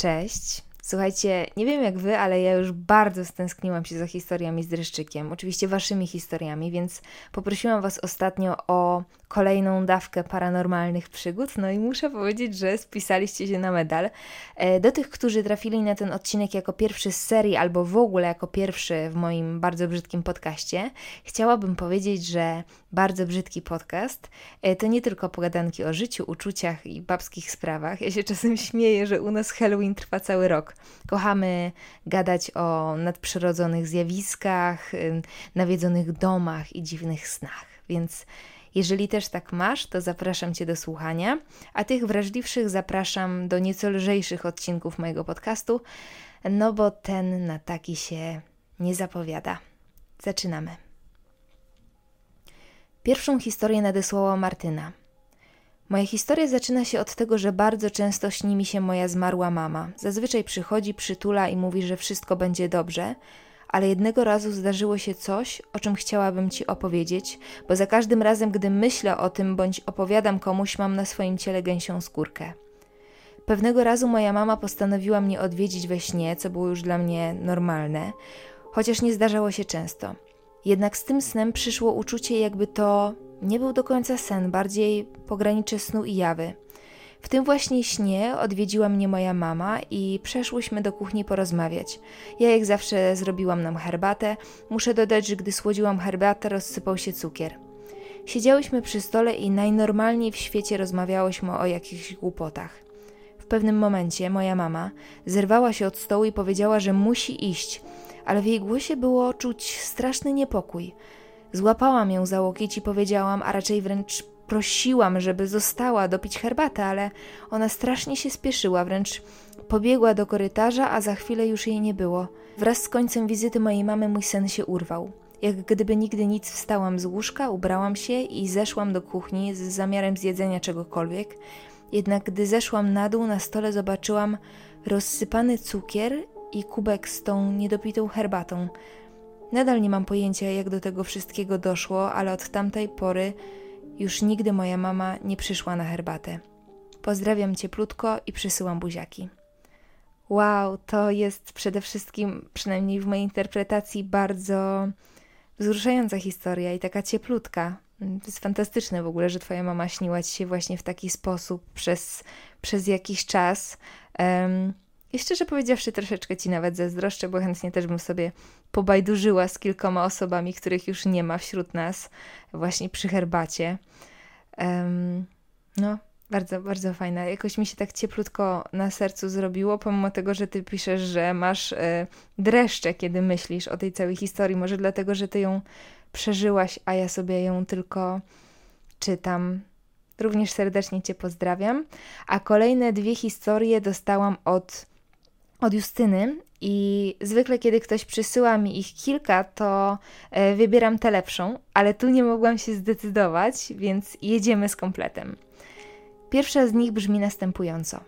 Cześć. Słuchajcie, nie wiem jak wy, ale ja już bardzo stęskniłam się za historiami z dreszczykiem, oczywiście waszymi historiami, więc poprosiłam was ostatnio o kolejną dawkę paranormalnych przygód, no i muszę powiedzieć, że spisaliście się na medal. E, do tych, którzy trafili na ten odcinek jako pierwszy z serii, albo w ogóle jako pierwszy w moim bardzo brzydkim podcaście, chciałabym powiedzieć, że bardzo brzydki podcast e, to nie tylko pogadanki o życiu, uczuciach i babskich sprawach. Ja się czasem śmieję, że u nas Halloween trwa cały rok. Kochamy gadać o nadprzyrodzonych zjawiskach, nawiedzonych domach i dziwnych snach, więc jeżeli też tak masz, to zapraszam Cię do słuchania, a tych wrażliwszych zapraszam do nieco lżejszych odcinków mojego podcastu, no bo ten na taki się nie zapowiada. Zaczynamy. Pierwszą historię nadesłała Martyna. Moja historia zaczyna się od tego, że bardzo często śni mi się moja zmarła mama. Zazwyczaj przychodzi, przytula i mówi, że wszystko będzie dobrze, ale jednego razu zdarzyło się coś, o czym chciałabym Ci opowiedzieć, bo za każdym razem, gdy myślę o tym bądź opowiadam komuś, mam na swoim ciele gęsią skórkę. Pewnego razu moja mama postanowiła mnie odwiedzić we śnie, co było już dla mnie normalne, chociaż nie zdarzało się często. Jednak z tym snem przyszło uczucie, jakby to nie był do końca sen, bardziej pogranicze snu i jawy. W tym właśnie śnie odwiedziła mnie moja mama i przeszłyśmy do kuchni porozmawiać. Ja jak zawsze zrobiłam nam herbatę. Muszę dodać, że gdy słodziłam herbatę, rozsypał się cukier. Siedziałyśmy przy stole i najnormalniej w świecie rozmawiałyśmy o jakichś głupotach. W pewnym momencie moja mama zerwała się od stołu i powiedziała, że musi iść, ale w jej głosie było czuć straszny niepokój. Złapałam ją za łokieć i powiedziałam, a raczej wręcz prosiłam, żeby została dopić herbatę, ale ona strasznie się spieszyła, wręcz pobiegła do korytarza, a za chwilę już jej nie było. Wraz z końcem wizyty mojej mamy mój sen się urwał. Jak gdyby nigdy nic wstałam z łóżka, ubrałam się i zeszłam do kuchni z zamiarem zjedzenia czegokolwiek. Jednak gdy zeszłam na dół, na stole zobaczyłam rozsypany cukier i kubek z tą niedopitą herbatą. Nadal nie mam pojęcia, jak do tego wszystkiego doszło, ale od tamtej pory już nigdy moja mama nie przyszła na herbatę. Pozdrawiam cieplutko i przysyłam buziaki. Wow, to jest przede wszystkim, przynajmniej w mojej interpretacji, bardzo wzruszająca historia i taka cieplutka. To jest fantastyczne w ogóle, że twoja mama śniła ci się właśnie w taki sposób przez, przez jakiś czas. Um, i szczerze powiedziawszy, troszeczkę ci nawet zazdroszczę, bo chętnie też bym sobie pobajdurzyła z kilkoma osobami, których już nie ma wśród nas, właśnie przy herbacie. Um, no, bardzo, bardzo fajna. Jakoś mi się tak cieplutko na sercu zrobiło, pomimo tego, że ty piszesz, że masz e, dreszcze, kiedy myślisz o tej całej historii. Może dlatego, że ty ją przeżyłaś, a ja sobie ją tylko czytam. Również serdecznie Cię pozdrawiam. A kolejne dwie historie dostałam od od Justyny i zwykle, kiedy ktoś przysyła mi ich kilka, to e, wybieram tę lepszą, ale tu nie mogłam się zdecydować, więc jedziemy z kompletem. Pierwsza z nich brzmi następująco.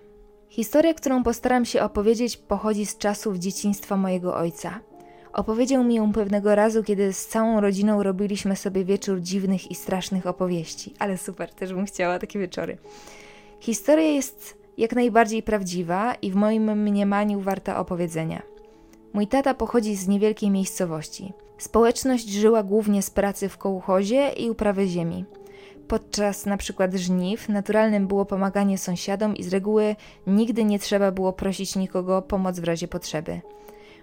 Historia, którą postaram się opowiedzieć, pochodzi z czasów dzieciństwa mojego ojca. Opowiedział mi ją pewnego razu, kiedy z całą rodziną robiliśmy sobie wieczór dziwnych i strasznych opowieści, ale super, też bym chciała takie wieczory. Historia jest jak najbardziej prawdziwa i w moim mniemaniu warta opowiedzenia. Mój tata pochodzi z niewielkiej miejscowości. Społeczność żyła głównie z pracy w kołchozie i uprawy ziemi. Podczas na przykład żniw naturalnym było pomaganie sąsiadom i z reguły nigdy nie trzeba było prosić nikogo o pomoc w razie potrzeby.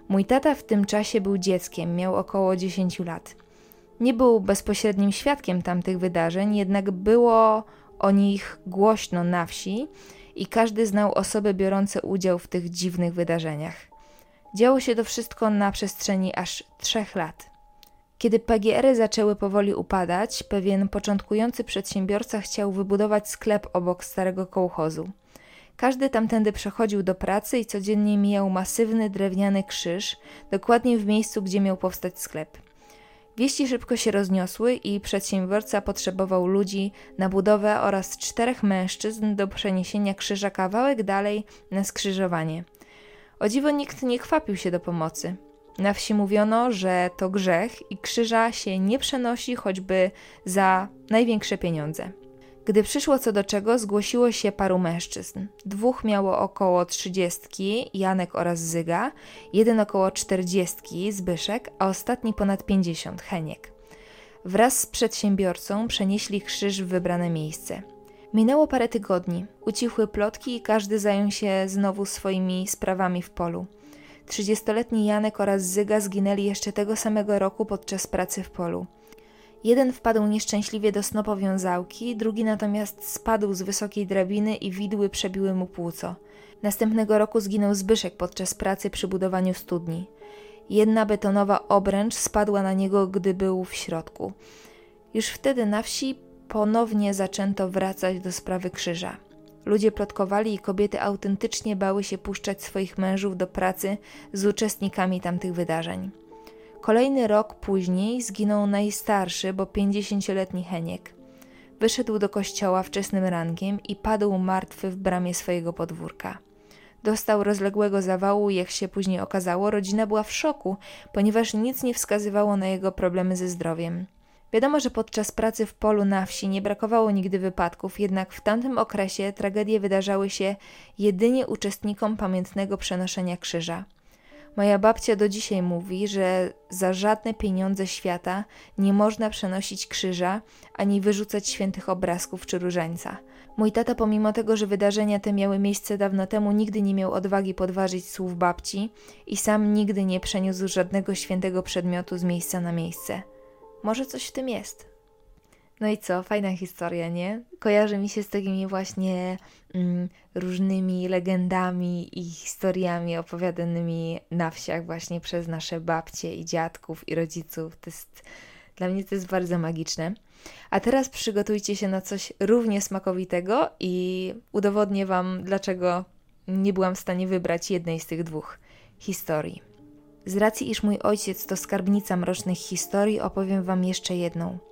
Mój tata w tym czasie był dzieckiem, miał około 10 lat. Nie był bezpośrednim świadkiem tamtych wydarzeń, jednak było o nich głośno na wsi i każdy znał osoby biorące udział w tych dziwnych wydarzeniach. Działo się to wszystko na przestrzeni aż trzech lat. Kiedy PGR-y zaczęły powoli upadać, pewien początkujący przedsiębiorca chciał wybudować sklep obok starego kołchozu. Każdy tamtędy przechodził do pracy i codziennie mijał masywny drewniany krzyż, dokładnie w miejscu, gdzie miał powstać sklep. Wieści szybko się rozniosły i przedsiębiorca potrzebował ludzi na budowę oraz czterech mężczyzn do przeniesienia krzyża kawałek dalej na skrzyżowanie. O dziwo nikt nie chwapił się do pomocy. Na wsi mówiono, że to grzech i krzyża się nie przenosi choćby za największe pieniądze. Gdy przyszło co do czego, zgłosiło się paru mężczyzn. Dwóch miało około trzydziestki, Janek oraz Zyga, jeden około czterdziestki, Zbyszek, a ostatni ponad pięćdziesiąt, Heniek. Wraz z przedsiębiorcą przenieśli krzyż w wybrane miejsce. Minęło parę tygodni, ucichły plotki i każdy zajął się znowu swoimi sprawami w polu. Trzydziestoletni Janek oraz Zyga zginęli jeszcze tego samego roku podczas pracy w polu. Jeden wpadł nieszczęśliwie do snopowiązałki, drugi natomiast spadł z wysokiej drabiny i widły przebiły mu płuco. Następnego roku zginął Zbyszek podczas pracy przy budowaniu studni. Jedna betonowa obręcz spadła na niego, gdy był w środku. Już wtedy na wsi ponownie zaczęto wracać do sprawy krzyża. Ludzie plotkowali i kobiety autentycznie bały się puszczać swoich mężów do pracy z uczestnikami tamtych wydarzeń. Kolejny rok później zginął najstarszy, bo pięćdziesięcioletni Heniek. Wyszedł do kościoła wczesnym rankiem i padł martwy w bramie swojego podwórka. Dostał rozległego zawału jak się później okazało, rodzina była w szoku, ponieważ nic nie wskazywało na jego problemy ze zdrowiem. Wiadomo, że podczas pracy w polu na wsi nie brakowało nigdy wypadków, jednak w tamtym okresie tragedie wydarzały się jedynie uczestnikom pamiętnego przenoszenia krzyża. Moja babcia do dzisiaj mówi, że za żadne pieniądze świata nie można przenosić krzyża ani wyrzucać świętych obrazków czy różańca. Mój tata, pomimo tego, że wydarzenia te miały miejsce dawno temu, nigdy nie miał odwagi podważyć słów babci i sam nigdy nie przeniósł żadnego świętego przedmiotu z miejsca na miejsce. Może coś w tym jest. No i co, fajna historia, nie? Kojarzy mi się z takimi właśnie mm, różnymi legendami i historiami opowiadanymi na wsiach właśnie przez nasze babcie i dziadków i rodziców. To jest, dla mnie to jest bardzo magiczne. A teraz przygotujcie się na coś równie smakowitego i udowodnię Wam, dlaczego nie byłam w stanie wybrać jednej z tych dwóch historii. Z racji, iż mój ojciec to skarbnica mrocznych historii, opowiem Wam jeszcze jedną –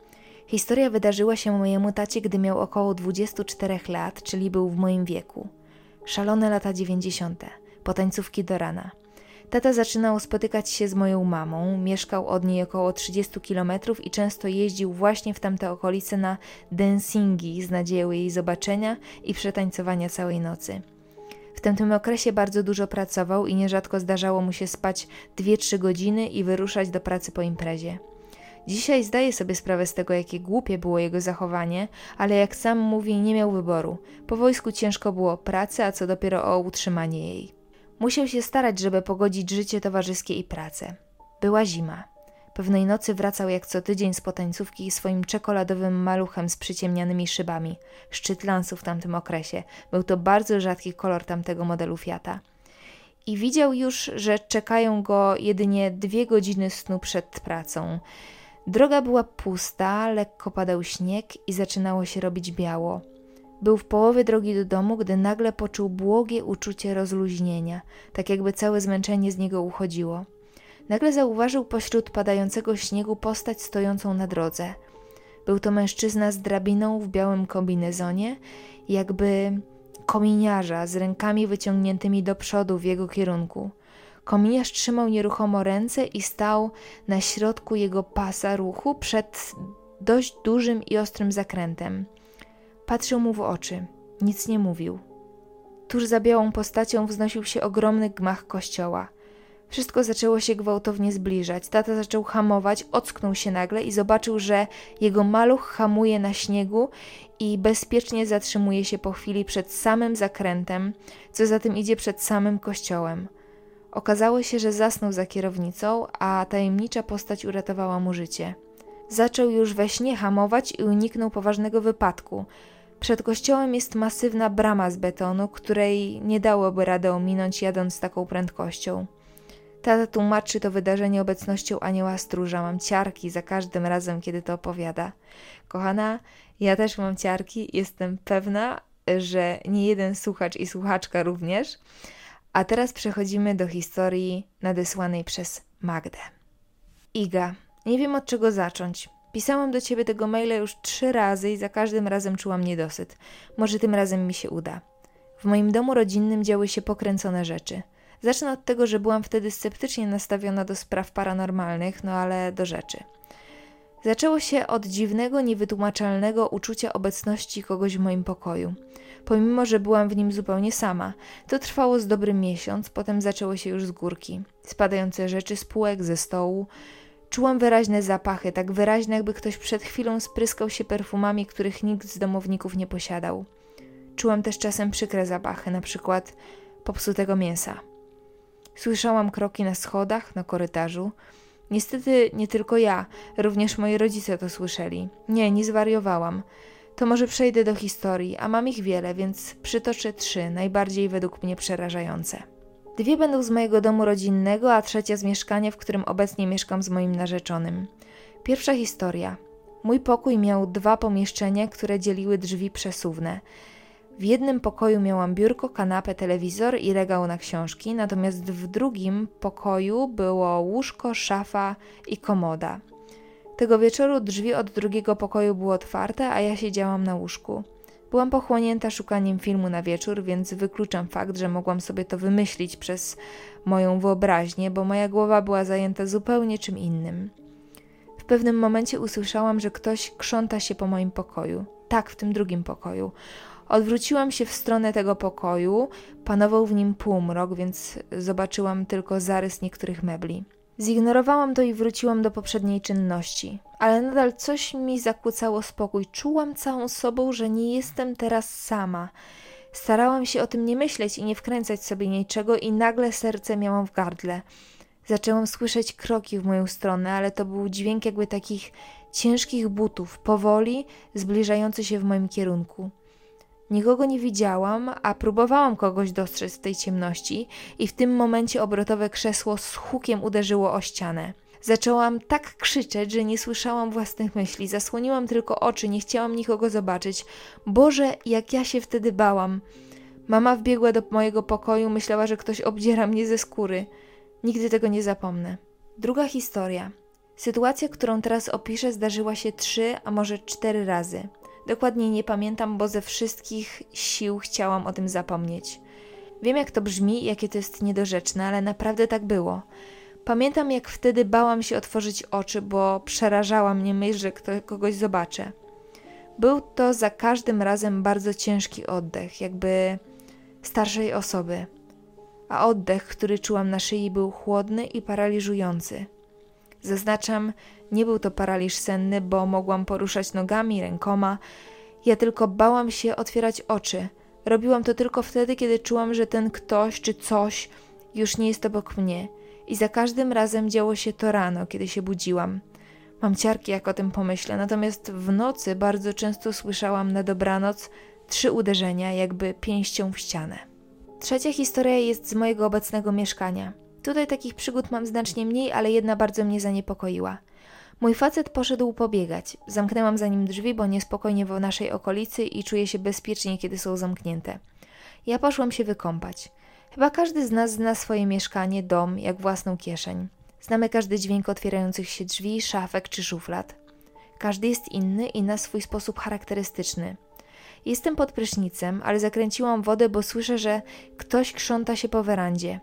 Historia wydarzyła się mojemu tacie, gdy miał około 24 lat, czyli był w moim wieku. Szalone lata 90., potańcówki do rana. Tata zaczynał spotykać się z moją mamą, mieszkał od niej około 30 kilometrów i często jeździł właśnie w tamte okolice na dancingi z nadzieją jej zobaczenia i przetańcowania całej nocy. W tamtym okresie bardzo dużo pracował i nierzadko zdarzało mu się spać 2-3 godziny i wyruszać do pracy po imprezie. Dzisiaj zdaje sobie sprawę z tego, jakie głupie było jego zachowanie, ale jak sam mówi, nie miał wyboru. Po wojsku ciężko było o pracę, a co dopiero o utrzymanie jej. Musiał się starać, żeby pogodzić życie towarzyskie i pracę. Była zima. Pewnej nocy wracał jak co tydzień z potańcówki swoim czekoladowym maluchem z przyciemnianymi szybami. Szczyt lansu w tamtym okresie. Był to bardzo rzadki kolor tamtego modelu Fiata. I widział już, że czekają go jedynie dwie godziny snu przed pracą. Droga była pusta, lekko padał śnieg i zaczynało się robić biało. Był w połowie drogi do domu, gdy nagle poczuł błogie uczucie rozluźnienia, tak jakby całe zmęczenie z niego uchodziło. Nagle zauważył pośród padającego śniegu postać stojącą na drodze. Był to mężczyzna z drabiną w białym kombinezonie, jakby kominiarza z rękami wyciągniętymi do przodu w jego kierunku. Kominiarz trzymał nieruchomo ręce i stał na środku jego pasa ruchu przed dość dużym i ostrym zakrętem. Patrzył mu w oczy, nic nie mówił. Tuż za białą postacią wznosił się ogromny gmach kościoła. Wszystko zaczęło się gwałtownie zbliżać. Tata zaczął hamować, ocknął się nagle i zobaczył, że jego maluch hamuje na śniegu i bezpiecznie zatrzymuje się po chwili przed samym zakrętem, co za tym idzie przed samym kościołem. Okazało się, że zasnął za kierownicą, a tajemnicza postać uratowała mu życie. Zaczął już we śnie hamować i uniknął poważnego wypadku. Przed kościołem jest masywna brama z betonu, której nie dałoby rady ominąć jadąc taką prędkością. Tata tłumaczy to wydarzenie obecnością anioła stróża. Mam ciarki za każdym razem, kiedy to opowiada. Kochana, ja też mam ciarki. Jestem pewna, że nie jeden słuchacz i słuchaczka również. A teraz przechodzimy do historii nadesłanej przez Magdę. Iga, nie wiem od czego zacząć. Pisałam do ciebie tego maila już trzy razy i za każdym razem czułam niedosyt. Może tym razem mi się uda. W moim domu rodzinnym działy się pokręcone rzeczy. Zacznę od tego, że byłam wtedy sceptycznie nastawiona do spraw paranormalnych, no ale do rzeczy. Zaczęło się od dziwnego, niewytłumaczalnego uczucia obecności kogoś w moim pokoju. Pomimo, że byłam w nim zupełnie sama. To trwało z dobrym miesiąc, potem zaczęło się już z górki. Spadające rzeczy z półek, ze stołu. Czułam wyraźne zapachy, tak wyraźne, jakby ktoś przed chwilą spryskał się perfumami, których nikt z domowników nie posiadał. Czułam też czasem przykre zapachy, na przykład popsutego mięsa. Słyszałam kroki na schodach, na korytarzu. Niestety nie tylko ja, również moi rodzice to słyszeli. Nie, nie zwariowałam. To może przejdę do historii, a mam ich wiele, więc przytoczę trzy, najbardziej według mnie przerażające. Dwie będą z mojego domu rodzinnego, a trzecia z mieszkania, w którym obecnie mieszkam z moim narzeczonym. Pierwsza historia. Mój pokój miał dwa pomieszczenia, które dzieliły drzwi przesuwne. W jednym pokoju miałam biurko, kanapę, telewizor i regał na książki, natomiast w drugim pokoju było łóżko, szafa i komoda. Tego wieczoru drzwi od drugiego pokoju były otwarte, a ja siedziałam na łóżku. Byłam pochłonięta szukaniem filmu na wieczór, więc wykluczam fakt, że mogłam sobie to wymyślić przez moją wyobraźnię, bo moja głowa była zajęta zupełnie czym innym. W pewnym momencie usłyszałam, że ktoś krząta się po moim pokoju. Tak, w tym drugim pokoju. Odwróciłam się w stronę tego pokoju. Panował w nim półmrok, więc zobaczyłam tylko zarys niektórych mebli. Zignorowałam to i wróciłam do poprzedniej czynności, ale nadal coś mi zakłócało spokój. Czułam całą sobą, że nie jestem teraz sama. Starałam się o tym nie myśleć i nie wkręcać sobie niczego, i nagle serce miałam w gardle. Zaczęłam słyszeć kroki w moją stronę, ale to był dźwięk jakby takich ciężkich butów, powoli zbliżający się w moim kierunku. Nikogo nie widziałam, a próbowałam kogoś dostrzec w tej ciemności, i w tym momencie obrotowe krzesło z hukiem uderzyło o ścianę. Zaczęłam tak krzyczeć, że nie słyszałam własnych myśli, zasłoniłam tylko oczy, nie chciałam nikogo zobaczyć. Boże, jak ja się wtedy bałam. Mama wbiegła do mojego pokoju, myślała, że ktoś obdziera mnie ze skóry. Nigdy tego nie zapomnę. Druga historia. Sytuacja, którą teraz opiszę, zdarzyła się trzy, a może cztery razy. Dokładnie nie pamiętam, bo ze wszystkich sił chciałam o tym zapomnieć. Wiem, jak to brzmi jakie to jest niedorzeczne, ale naprawdę tak było. Pamiętam, jak wtedy bałam się otworzyć oczy, bo przerażała mnie myśl, że kto, kogoś zobaczę. Był to za każdym razem bardzo ciężki oddech, jakby starszej osoby. A oddech, który czułam na szyi, był chłodny i paraliżujący. Zaznaczam, nie był to paraliż senny, bo mogłam poruszać nogami, rękoma. Ja tylko bałam się otwierać oczy. Robiłam to tylko wtedy, kiedy czułam, że ten ktoś czy coś już nie jest obok mnie. I za każdym razem działo się to rano, kiedy się budziłam. Mam ciarki, jak o tym pomyślę, natomiast w nocy bardzo często słyszałam na dobranoc trzy uderzenia, jakby pięścią w ścianę. Trzecia historia jest z mojego obecnego mieszkania. Tutaj takich przygód mam znacznie mniej, ale jedna bardzo mnie zaniepokoiła. Mój facet poszedł pobiegać. Zamknęłam za nim drzwi, bo niespokojnie w naszej okolicy i czuję się bezpiecznie, kiedy są zamknięte. Ja poszłam się wykąpać. Chyba każdy z nas zna swoje mieszkanie, dom, jak własną kieszeń. Znamy każdy dźwięk otwierających się drzwi, szafek czy szuflad. Każdy jest inny i na swój sposób charakterystyczny. Jestem pod prysznicem, ale zakręciłam wodę, bo słyszę, że ktoś krząta się po werandzie.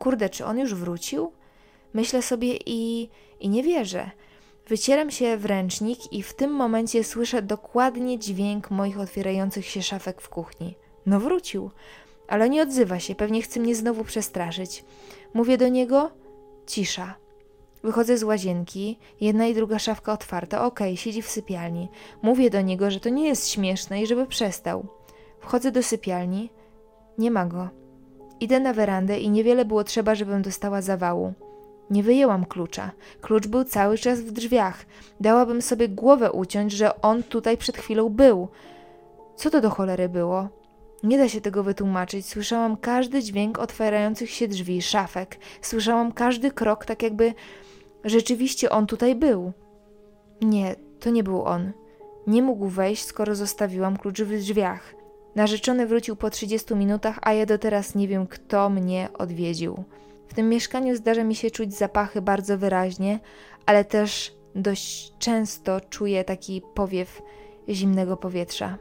Kurde, czy on już wrócił? Myślę sobie i, i nie wierzę. Wycieram się w ręcznik i w tym momencie słyszę dokładnie dźwięk moich otwierających się szafek w kuchni. No wrócił, ale nie odzywa się, pewnie chce mnie znowu przestraszyć. Mówię do niego: cisza. Wychodzę z łazienki, jedna i druga szafka otwarta, okej, okay, siedzi w sypialni. Mówię do niego, że to nie jest śmieszne i żeby przestał. Wchodzę do sypialni, nie ma go. Idę na werandę i niewiele było trzeba, żebym dostała zawału. Nie wyjęłam klucza. Klucz był cały czas w drzwiach. Dałabym sobie głowę uciąć, że on tutaj przed chwilą był. Co to do cholery było? Nie da się tego wytłumaczyć. Słyszałam każdy dźwięk otwierających się drzwi, szafek. Słyszałam każdy krok, tak jakby rzeczywiście on tutaj był. Nie, to nie był on. Nie mógł wejść, skoro zostawiłam klucz w drzwiach. Narzeczony wrócił po 30 minutach, a ja do teraz nie wiem, kto mnie odwiedził. W tym mieszkaniu zdarza mi się czuć zapachy bardzo wyraźnie, ale też dość często czuję taki powiew zimnego powietrza.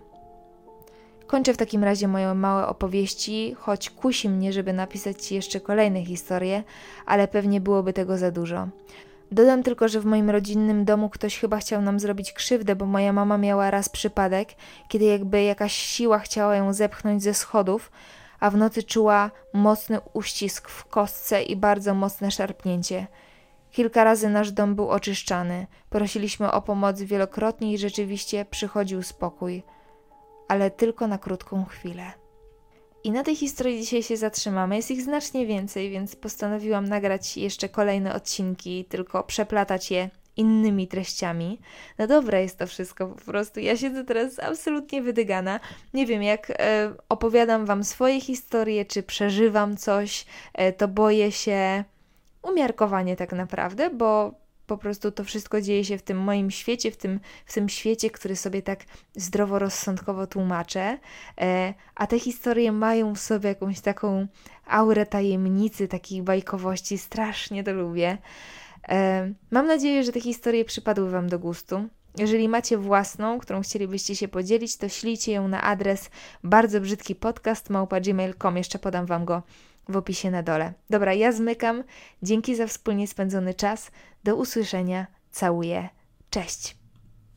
Kończę w takim razie moje małe opowieści, choć kusi mnie, żeby napisać Ci jeszcze kolejne historie, ale pewnie byłoby tego za dużo. Dodam tylko, że w moim rodzinnym domu ktoś chyba chciał nam zrobić krzywdę, bo moja mama miała raz przypadek, kiedy jakby jakaś siła chciała ją zepchnąć ze schodów, a w nocy czuła mocny uścisk w kostce i bardzo mocne szarpnięcie. Kilka razy nasz dom był oczyszczany. Prosiliśmy o pomoc wielokrotnie i rzeczywiście przychodził spokój, ale tylko na krótką chwilę. I na tej historii dzisiaj się zatrzymamy. Jest ich znacznie więcej, więc postanowiłam nagrać jeszcze kolejne odcinki, tylko przeplatać je innymi treściami. No dobre jest to wszystko po prostu. Ja siedzę teraz absolutnie wydygana. Nie wiem, jak e, opowiadam Wam swoje historie, czy przeżywam coś, e, to boję się umiarkowanie tak naprawdę, bo po prostu to wszystko dzieje się w tym moim świecie, w tym, w tym świecie, który sobie tak zdroworozsądkowo tłumaczę, e, a te historie mają w sobie jakąś taką aurę tajemnicy, takiej bajkowości, strasznie to lubię. E, mam nadzieję, że te historie przypadły Wam do gustu. Jeżeli macie własną, którą chcielibyście się podzielić, to ślijcie ją na adres bardzo brzydki podcast małpa.gmail.com. Jeszcze podam Wam go w opisie na dole. Dobra, ja zmykam. Dzięki za wspólnie spędzony czas. Do usłyszenia. Całuję. Cześć.